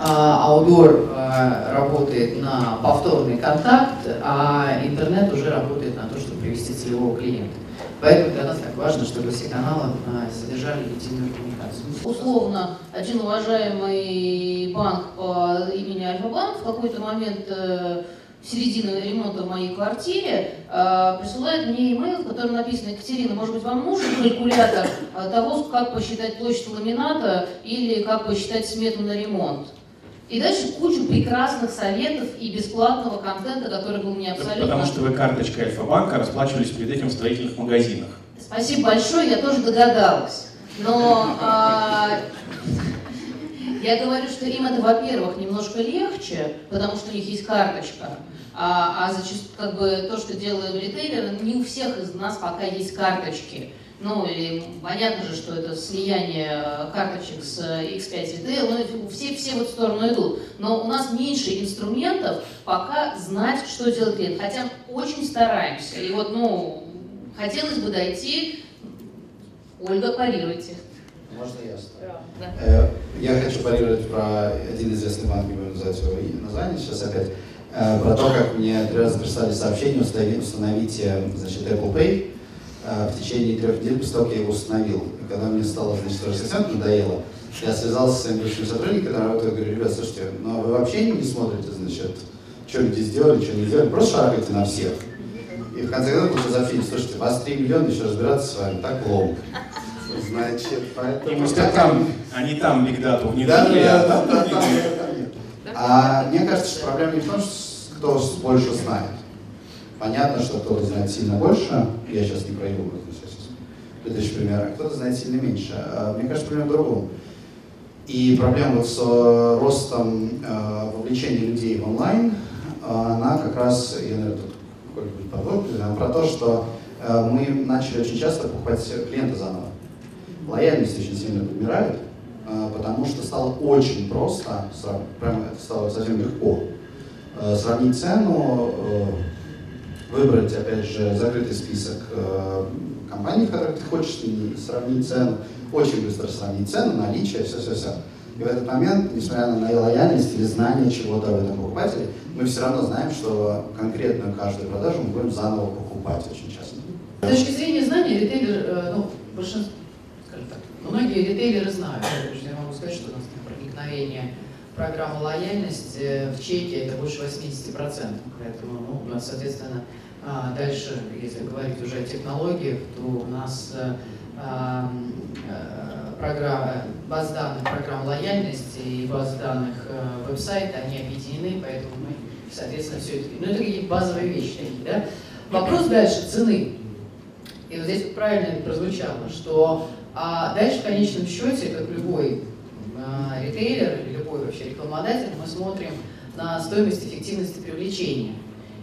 Аудор э, работает на повторный контакт, а интернет уже работает на то, чтобы привести целевого клиента. Поэтому для нас так важно, чтобы все каналы э, содержали единую коммуникацию. Условно, один уважаемый банк по имени Альфа-банк в какой-то момент э, в середине ремонта в моей квартире присылает мне имейл, в котором написано, Екатерина, может быть, вам нужен калькулятор того, как посчитать площадь ламината или как посчитать смету на ремонт. И дальше кучу прекрасных советов и бесплатного контента, который был мне абсолютно... Потому что вы карточкой Альфа-банка расплачивались перед этим в строительных магазинах. Спасибо большое, я тоже догадалась. Но а, я говорю, что им это, во-первых, немножко легче, потому что у них есть карточка. А, а зачастую, как бы, то, что делают ритейлеры, не у всех из нас пока есть карточки. Ну, и понятно же, что это слияние карточек с X5 Retail, ну, все, все в эту сторону идут. Но у нас меньше инструментов пока знать, что делать клиент. Хотя очень стараемся. И вот, ну, хотелось бы дойти. Ольга, парируйте. Можно я? Да. Э, я хочу парировать про один известный банк, не буду называть его название сейчас опять, э, про то, как мне три раза прислали сообщение, установите, значит, Apple Pay, Э, в течение трех недель после того, как я его установил. И когда мне стало, значит, совсем надоело, я связался с своим бывшим сотрудником, который работает, говорю, ребят, слушайте, ну а вы вообще не смотрите, значит, что люди сделали, что не сделали, просто шаркайте на всех. И в конце концов уже зафилить, слушайте, вас 3 миллиона, еще разбираться с вами, так лом. Значит, поэтому... И там, они там бигдату внедрили, да, да, да, да, да, да, А мне кажется, что проблема не в том, что кто больше знает. Понятно, что кто-то знает сильно больше, я сейчас не про его тысяч пример, кто-то знает сильно меньше. А, мне кажется, проблема в другом. И проблема вот с э, ростом э, вовлечения людей в онлайн, она как раз, я, наверное, тут какой-нибудь подвод, про то, что э, мы начали очень часто покупать клиента заново. Лояльность очень сильно подмирает, потому что стало очень просто, прямо это стало совсем легко, сравнить цену, выбрать, опять же, закрытый список э, компаний, в которых ты хочешь сравнить цену, очень быстро сравнить цену, наличие, все-все-все. И в этот момент, несмотря на лояльность или знание чего-то об этом покупателе, мы все равно знаем, что конкретную каждую продажу мы будем заново покупать очень часто. С точки зрения знания, ритейлер, э, ну, большинство, скажем так, многие ритейлеры знают. Я могу сказать, что у нас проникновение программы лояльности в чеке это больше 80%. Поэтому, ну, у нас, соответственно, дальше, если говорить уже о технологиях, то у нас э, а, э, программа, баз данных программ лояльности и баз данных э, веб-сайта, они объединены, поэтому мы, соответственно, все это... Ну, это какие-то базовые вещи такие, да? Вопрос дальше цены. И вот здесь правильно прозвучало, что а дальше в конечном счете, как любой а, ритейлер любой вообще рекламодатель, мы смотрим на стоимость эффективности привлечения.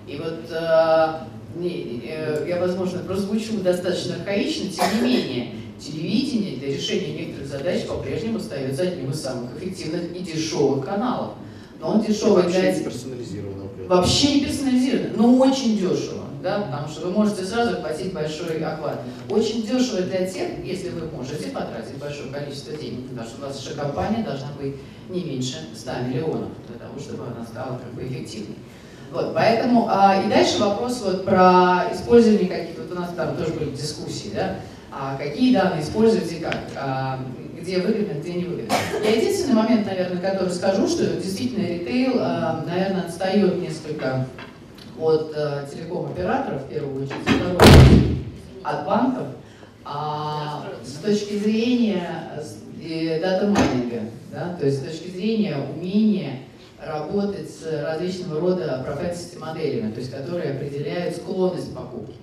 И вот э, э, я, возможно, прозвучу достаточно архаично, тем не менее, телевидение для решения некоторых задач по-прежнему остается одним из самых эффективных и дешевых каналов. но он дешевый Вообще для не персонализировано. Вообще не персонализированно, но очень дешево, да, потому что вы можете сразу платить большой охват. Очень дешево для тех, если вы можете потратить большое количество денег, потому что ваша компания должна быть не меньше 100 миллионов для того, чтобы она стала как бы эффективной. Вот, поэтому, а, и дальше вопрос вот про использование каких-то, вот у нас там тоже были дискуссии, да, а какие данные используете как, а, где выгодно, где не выгодно. Я единственный момент, наверное, который скажу, что действительно ритейл, а, наверное, отстает несколько от а, телеком-операторов, в первую очередь, от банков, а, с точки зрения э, дата-майнинга, да, то есть с точки зрения умения работать с различного рода propensity моделями, то есть которые определяют склонность покупки.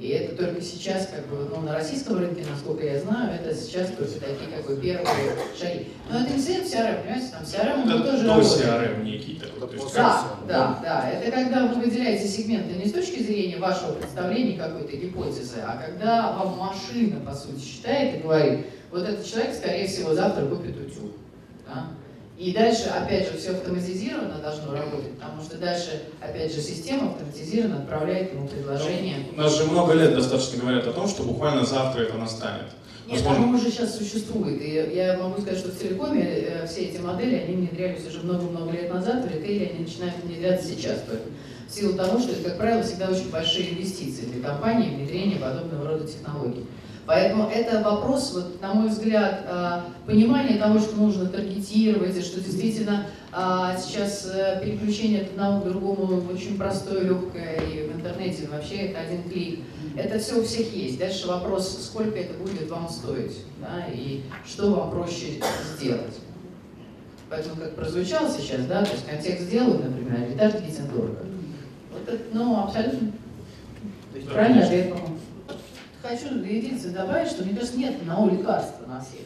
И это только сейчас, как бы, ну, на российском рынке, насколько я знаю, это сейчас только такие, как бы, первые шаги. Но это не совсем CRM, понимаете, там CRM Это тоже до работаем. CRM некий такой. То есть Да, да, да. Это когда вы выделяете сегменты не с точки зрения вашего представления какой-то гипотезы, а когда вам машина, по сути, считает и говорит, вот этот человек, скорее всего, завтра купит утюг. Да? И дальше, опять же, все автоматизировано должно работать, потому что дальше, опять же, система автоматизированно отправляет ему предложение. У нас же много лет достаточно говорят о том, что буквально завтра это настанет. Нет, Возможно, оно уже сейчас существует. И я могу сказать, что в телекоме э, все эти модели, они внедрялись уже много-много лет назад, в ритейле они начинают внедряться сейчас. Только в силу того, что это, как правило, всегда очень большие инвестиции для компании внедрения подобного рода технологий. Поэтому это вопрос, вот, на мой взгляд, а, понимания того, что нужно таргетировать, и что действительно а, сейчас э, переключение от одного к другому очень простое, легкое, и в интернете вообще это один клик. Это все у всех есть. Дальше вопрос, сколько это будет вам стоить, да, и что вам проще сделать. Поэтому, как прозвучало сейчас, да, то есть контекст сделаю, например, ретаргетинг дорого. Вот это, ну, абсолютно Да, правильно ответ, по-моему. Хочу единственное добавить, что мне кажется, нет одного лекарства на всех.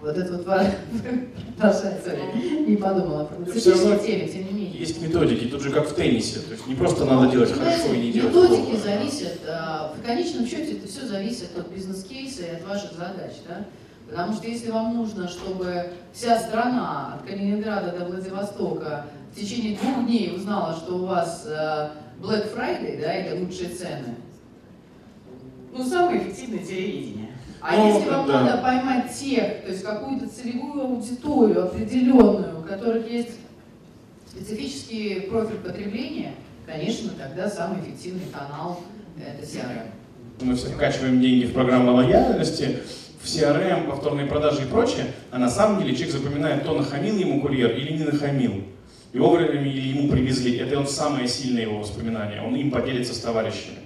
Вот это вот sorry, не подумала о Всё равно фармацевтической теме, тем не менее. есть методики, тут же как в теннисе. То есть не просто надо делать Понимаете, хорошо и не делать Методики плохо. зависят, а, в конечном счете это все зависит от бизнес-кейса и от ваших задач, да? Потому что если вам нужно, чтобы вся страна от Калининграда до Владивостока в течение двух дней узнала, что у вас э, Black Friday, да, или лучшие цены, ну, самое эффективное телевидение. А Ну, если вам да. надо поймать тех, то есть какую-то целевую аудиторию определенную, у которых есть специфический профиль потребления, конечно, тогда самый эффективный канал – это CRM. Мы все вкачиваем деньги в программы лояльности, в CRM, повторные продажи и прочее, а на самом деле человек запоминает, то нахамил ему курьер или не нахамил. И вовремя ему привезли. Это он самое сильное его воспоминание. Он им поделится с товарищами.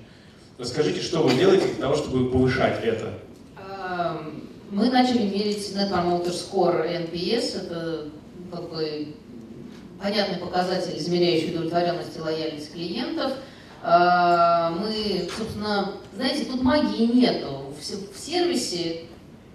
Расскажите, что вы делаете для того, чтобы повышать это? Эм, Мы начали мерить Net Promoter Score NPS, это как бы понятный показатель, измеряющий удовлетворенность и лояльность клиентов. Э, Мы, собственно, знаете, тут магии нету. В сервисе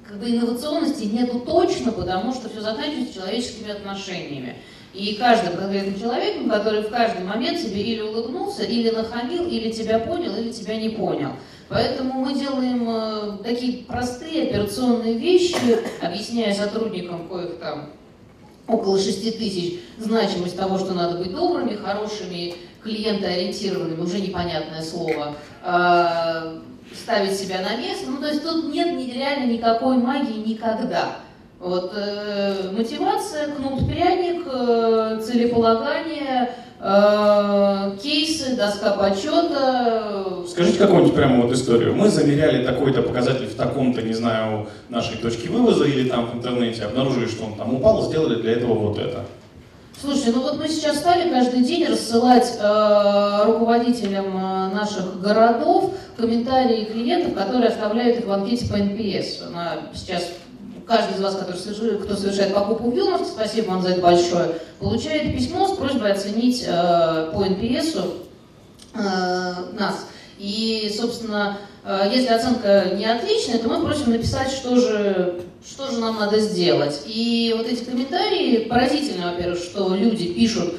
как бы инновационности нету точно, потому что все заканчивается человеческими отношениями. И каждый конкретный человек, который в каждый момент тебе или улыбнулся, или нахамил, или тебя понял, или тебя не понял. Поэтому мы делаем э, такие простые операционные вещи, объясняя сотрудникам, коих там около 6 тысяч, значимость того, что надо быть добрыми, хорошими, клиентоориентированными, уже непонятное слово, э, ставить себя на место. Ну, то есть тут нет реально никакой магии никогда. Вот, э, мотивация, кнут пряник, э, целеполагание, э, кейсы, доска почета. Скажите какую-нибудь прямо вот историю. Мы замеряли такой-то показатель в таком-то, не знаю, нашей точке вывоза или там в интернете, обнаружили, что он там упал, сделали для этого вот это. Слушайте, ну вот мы сейчас стали каждый день рассылать э, руководителям э, наших городов комментарии клиентов, которые оставляют их в анкете по NPS. Она сейчас каждый из вас, который совершает, кто совершает покупку в Вилмарте, спасибо вам за это большое, получает письмо с просьбой оценить э, по НПСу э, нас. И, собственно, э, если оценка не отличная, то мы просим написать, что же, что же нам надо сделать. И вот эти комментарии, поразительно, во-первых, что люди пишут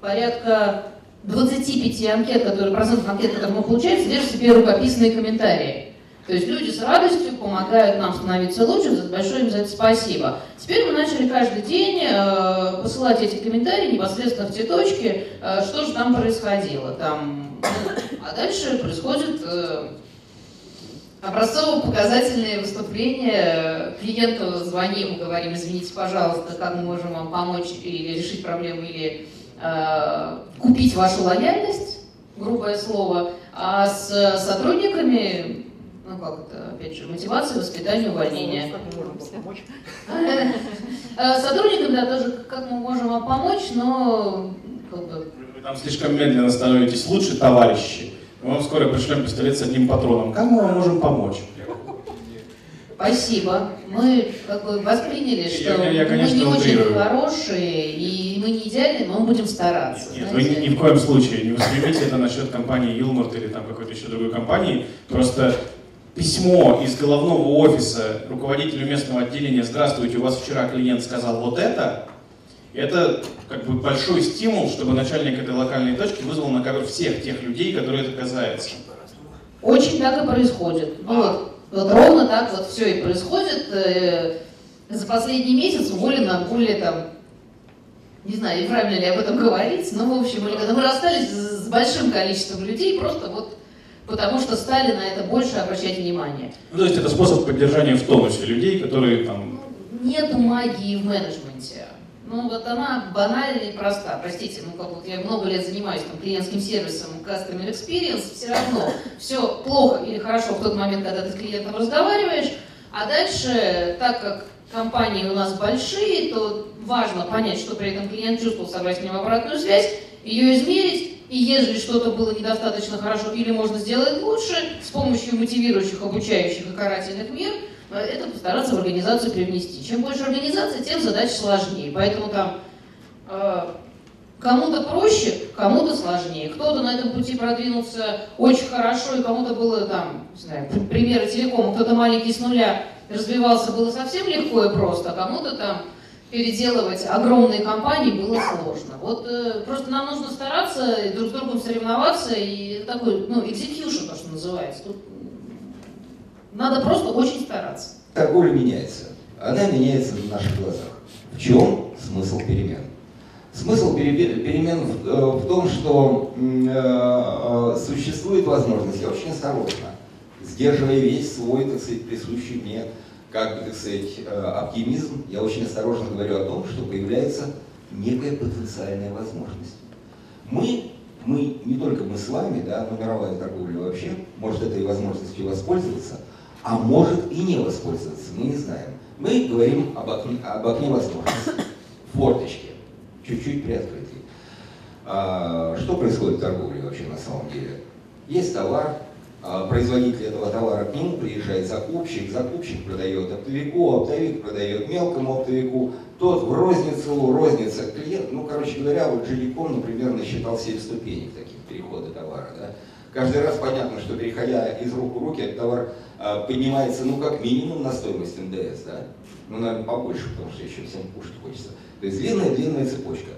порядка 25 анкет, которые, процентов анкет, которые мы получаем, содержат в рукописные комментарии. То есть люди с радостью помогают нам становиться лучше, большое им за это спасибо. Теперь мы начали каждый день э, посылать эти комментарии непосредственно в те точки, э, что же там происходило. Там, а дальше происходит э, образцово-показательные выступления. Клиенту звоним, говорим, извините, пожалуйста, как мы можем вам помочь или решить проблему, или э, купить вашу лояльность, грубое слово. А с сотрудниками ну как это, опять же, мотивация, воспитание, увольнение. Э, сотрудникам, да, тоже как мы можем вам помочь, но как бы... Вы там слишком медленно становитесь лучше, товарищи. Мы вам скоро пришлем пистолет с одним патроном. Как мы вам можем помочь? Спасибо. Мы как бы восприняли, что я, я, конечно, мы не утрирую. очень хорошие, и мы не идеальны, но мы будем стараться. Нет, вы ни, ни в коем случае не воспримите это насчет компании Юлмарт или там какой-то еще другой компании. Просто письмо из головного офиса руководителю местного отделения «Здравствуйте, у вас вчера клиент сказал вот это», это как бы большой стимул, чтобы начальник этой локальной точки вызвал на ковер всех тех людей, которые это касается. Очень так и происходит. Ну, вот, вот ровно так вот все и происходит. Э, за последний месяц уволено более там, не знаю, правильно ли об этом говорить, но в общем, мы расстались с большим количеством людей, просто вот потому что стали на это больше обращать внимание. Ну, то есть это способ поддержания в тонусе людей, которые там... Нету магии в менеджменте. Ну вот она банальная и проста. Простите, ну как вот я много лет занимаюсь там, клиентским сервисом, customer experience, все равно все плохо или хорошо в тот момент, когда ты с клиентом разговариваешь, а дальше, так как компании у нас большие, то важно понять, что при этом клиент чувствовал, собрать с ним обратную связь, ее измерить, и если что-то было недостаточно хорошо или можно сделать лучше, с помощью мотивирующих, обучающих и карательных мер, э, это постараться в организацию привнести. Чем больше организации, тем задача сложнее. Поэтому там э, кому-то проще, кому-то сложнее. Кто-то на этом пути продвинулся очень хорошо, и кому-то было там, не знаю, примеры телекома, кто-то маленький с нуля развивался, было совсем легко и просто, а кому-то там переделывать огромные компании было сложно. Вот э, просто нам нужно стараться друг с другом соревноваться, и такой, ну, execution, то, что называется. Тут надо просто очень стараться. Торговля меняется. Она меняется на наших глазах. В чем смысл перемен? Смысл перемен в, э, в том, что э, э, существует возможность, я очень осторожно, сдерживая весь свой, так сказать, присущий мне как так сказать, э, оптимизм, я очень осторожно говорю о том, что появляется некая потенциальная возможность. Мы, мы, не только мы с вами, да, но мировая торговля вообще, может этой возможностью воспользоваться, а может и не воспользоваться, мы не знаем. Мы говорим об окне, об окне возможностей, форточке, чуть-чуть приоткрытии. А, что происходит в торговле вообще на самом деле? Есть товар, производитель этого товара к нему приезжает закупщик, закупщик продает оптовику, оптовик продает мелкому оптовику, тот в розницу, розница клиент. Ну, короче говоря, вот Жиликом, например, насчитал 7 ступенек таких перехода товара. Да? Каждый раз понятно, что переходя из рук в руки, этот товар а, поднимается, ну, как минимум на стоимость НДС, да? Ну, наверное, побольше, потому что еще всем кушать хочется. То есть длинная-длинная цепочка.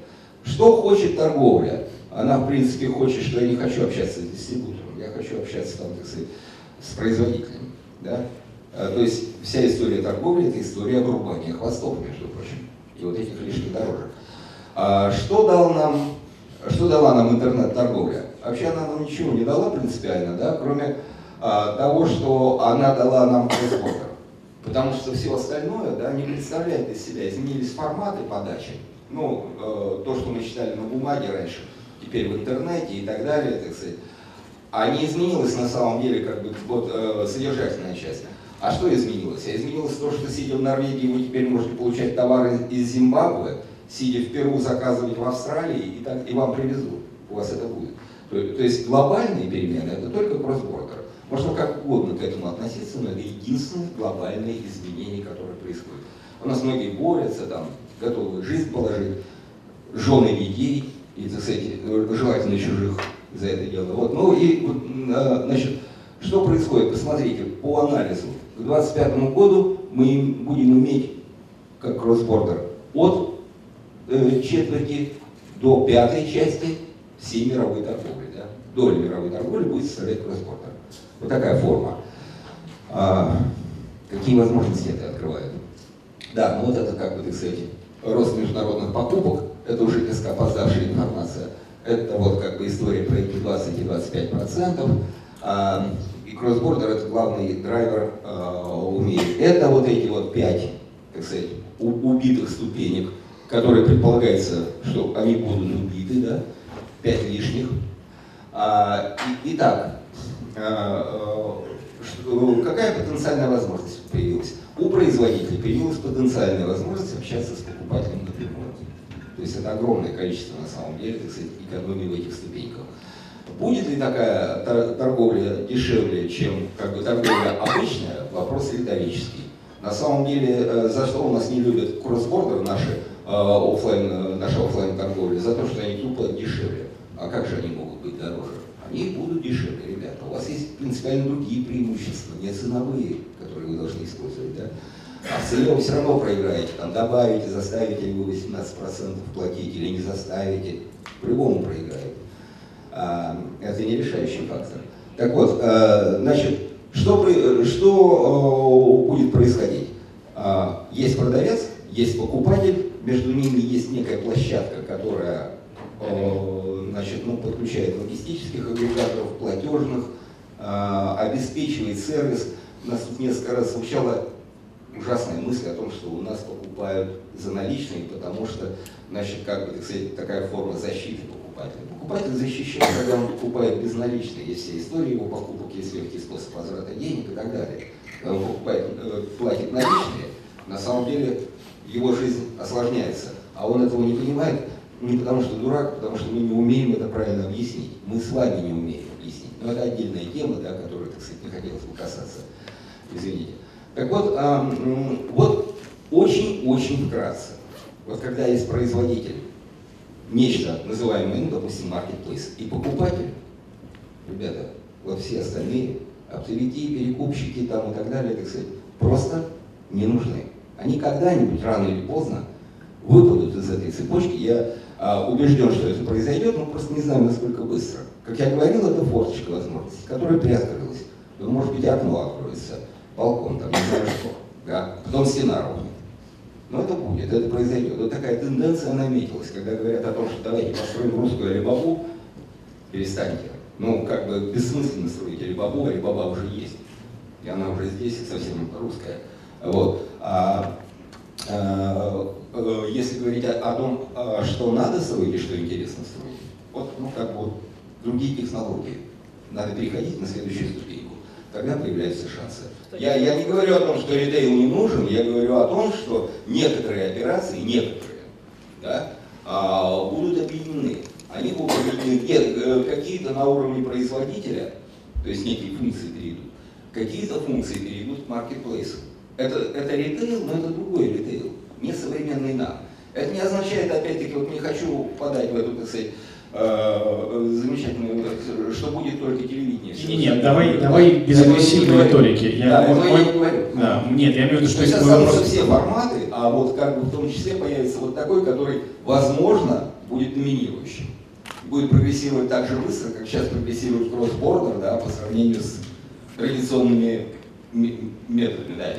Что хочет торговля? Она, в принципе, хочет, что я не хочу общаться с дистрибутором хочу общаться там, так сказать, с производителями. Да? А, то есть вся история торговли – это история обрубания хвостов, между прочим, и вот этих лишних дорожек. А что, дал нам, что дала нам интернет-торговля? Вообще она нам ничего не дала принципиально, да, кроме а, того, что она дала нам кроссбордер. Потому что все остальное да, не представляет из себя. Изменились форматы подачи. Ну, э, то, что мы читали на бумаге раньше, теперь в интернете и так далее, так сказать а не изменилась на самом деле как бы вот, э, содержательная часть. А что изменилось? А изменилось то, что сидя в Норвегии, вы теперь можете получать товары из Зимбабве, сидя в Перу, заказывать в Австралии, и, так, и вам привезут. У вас это будет. То, то есть глобальные перемены это только кроссбордер. Можно как угодно к этому относиться, но это единственные глобальные изменения, которые происходят. У нас многие борются, там, готовы жизнь положить, жены детей, и, так сказать, желательно чужих за это дело. Вот. Ну и, а, значит, что происходит? Посмотрите, по анализу. К 2025 году мы будем иметь, как кроссбордер, от э, четверти до пятой части всей мировой торговли. Да? Доля мировой торговли будет составлять кроссбордер. Вот такая форма. А, какие возможности это открывает? Да, ну вот это как бы, так сказать, рост международных покупок, это уже несколько опоздавшая информация. Это вот как бы история про эти 20 и 25 процентов. А, и кроссбордер это главный драйвер а, умеет. Это вот эти вот пять, так сказать, убитых ступенек, которые предполагается, что они будут убиты, да, пять лишних. А, итак, а, какая потенциальная возможность появилась? У производителей появилась потенциальная возможность общаться с покупателем напрямую. То есть это огромное количество на самом деле, так сказать, экономии в этих ступеньках. Будет ли такая торговля дешевле, чем как бы, торговля обычная, вопрос риторический. На самом деле, э, за что у нас не любят кроссбордер наши офлайн, э, наша офлайн торговля? За то, что они тупо дешевле. А как же они могут быть дороже? Они будут дешевле, ребята. У вас есть принципиально другие преимущества, не ценовые, которые вы должны использовать. Да? А в цене вы все равно проиграете. Там добавите, заставите вы 18% платить или не заставите. По-любому проиграете. А, это не решающий фактор. Так вот, а, значит, что, что а, будет происходить? А, есть продавец, есть покупатель, между ними есть некая площадка, которая значит, ну, подключает логистических агрегаторов, платежных, обеспечивает сервис. У нас тут несколько раз звучала ужасная мысль о том, что у нас покупают за наличные, потому что, значит, как бы, сказать, такая форма защиты покупателя. Покупатель защищен, когда он покупает безналичные, есть вся история его покупок, есть легкий способ возврата денег и так далее. Он покупает, э, платит наличные, на самом деле его жизнь осложняется, а он этого не понимает не потому что дурак, а потому что мы не умеем это правильно объяснить. Мы с вами не умеем объяснить. Но это отдельная тема, да, которую, так сказать, не хотелось бы касаться. Извините. Так вот, вот очень-очень вкратце. Вот когда есть производитель, нечто называемое, ну, допустим, marketplace, и покупатель, ребята, вот все остальные, оптовики, перекупщики там и так далее, так сказать, просто не нужны. Они когда-нибудь, рано или поздно, выпадут из этой цепочки. Я а, убежден, что это произойдет, но просто не знаю, насколько быстро. Как я говорил, это форточка возможности, которая приоткрылась. Но, может быть, окно откроется балкон, там, не знаю что, да, потом стена рухнет. Но это будет, это произойдет. Вот такая тенденция наметилась, когда говорят о том, что давайте построим русскую Алибабу, перестаньте. Ну, как бы бессмысленно строить Алибабу, Алибаба уже есть. И она уже здесь, совсем русская. Вот. А, а, если говорить о, о том, а, что надо строить и что интересно строить, вот, ну, как бы вот, другие технологии. Надо переходить на следующую ступеньку. Тогда появляются шансы. Я, я не говорю о том, что ритейл не нужен, я говорю о том, что некоторые операции, некоторые, да, а, будут объединены. Они будут объединены э, какие-то на уровне производителя, то есть некие функции перейдут, какие-то функции перейдут к маркетплейсу. Это, это ритейл, но это другой ритейл, не современный нам. Это не означает, опять-таки, вот не хочу попадать в эту, так сказать, замечательную, что будет только телевидение. Нет, нет, давай, давай без агрессивной риторики. Я, да, не говорю. Да, нет, я имею в виду, что останутся вопрос... все форматы, а вот как бы в том числе появится вот такой, который, возможно, будет доминирующим. Будет прогрессировать так же быстро, как сейчас прогрессирует кросс-бордер, да, по сравнению с традиционными методами. Да,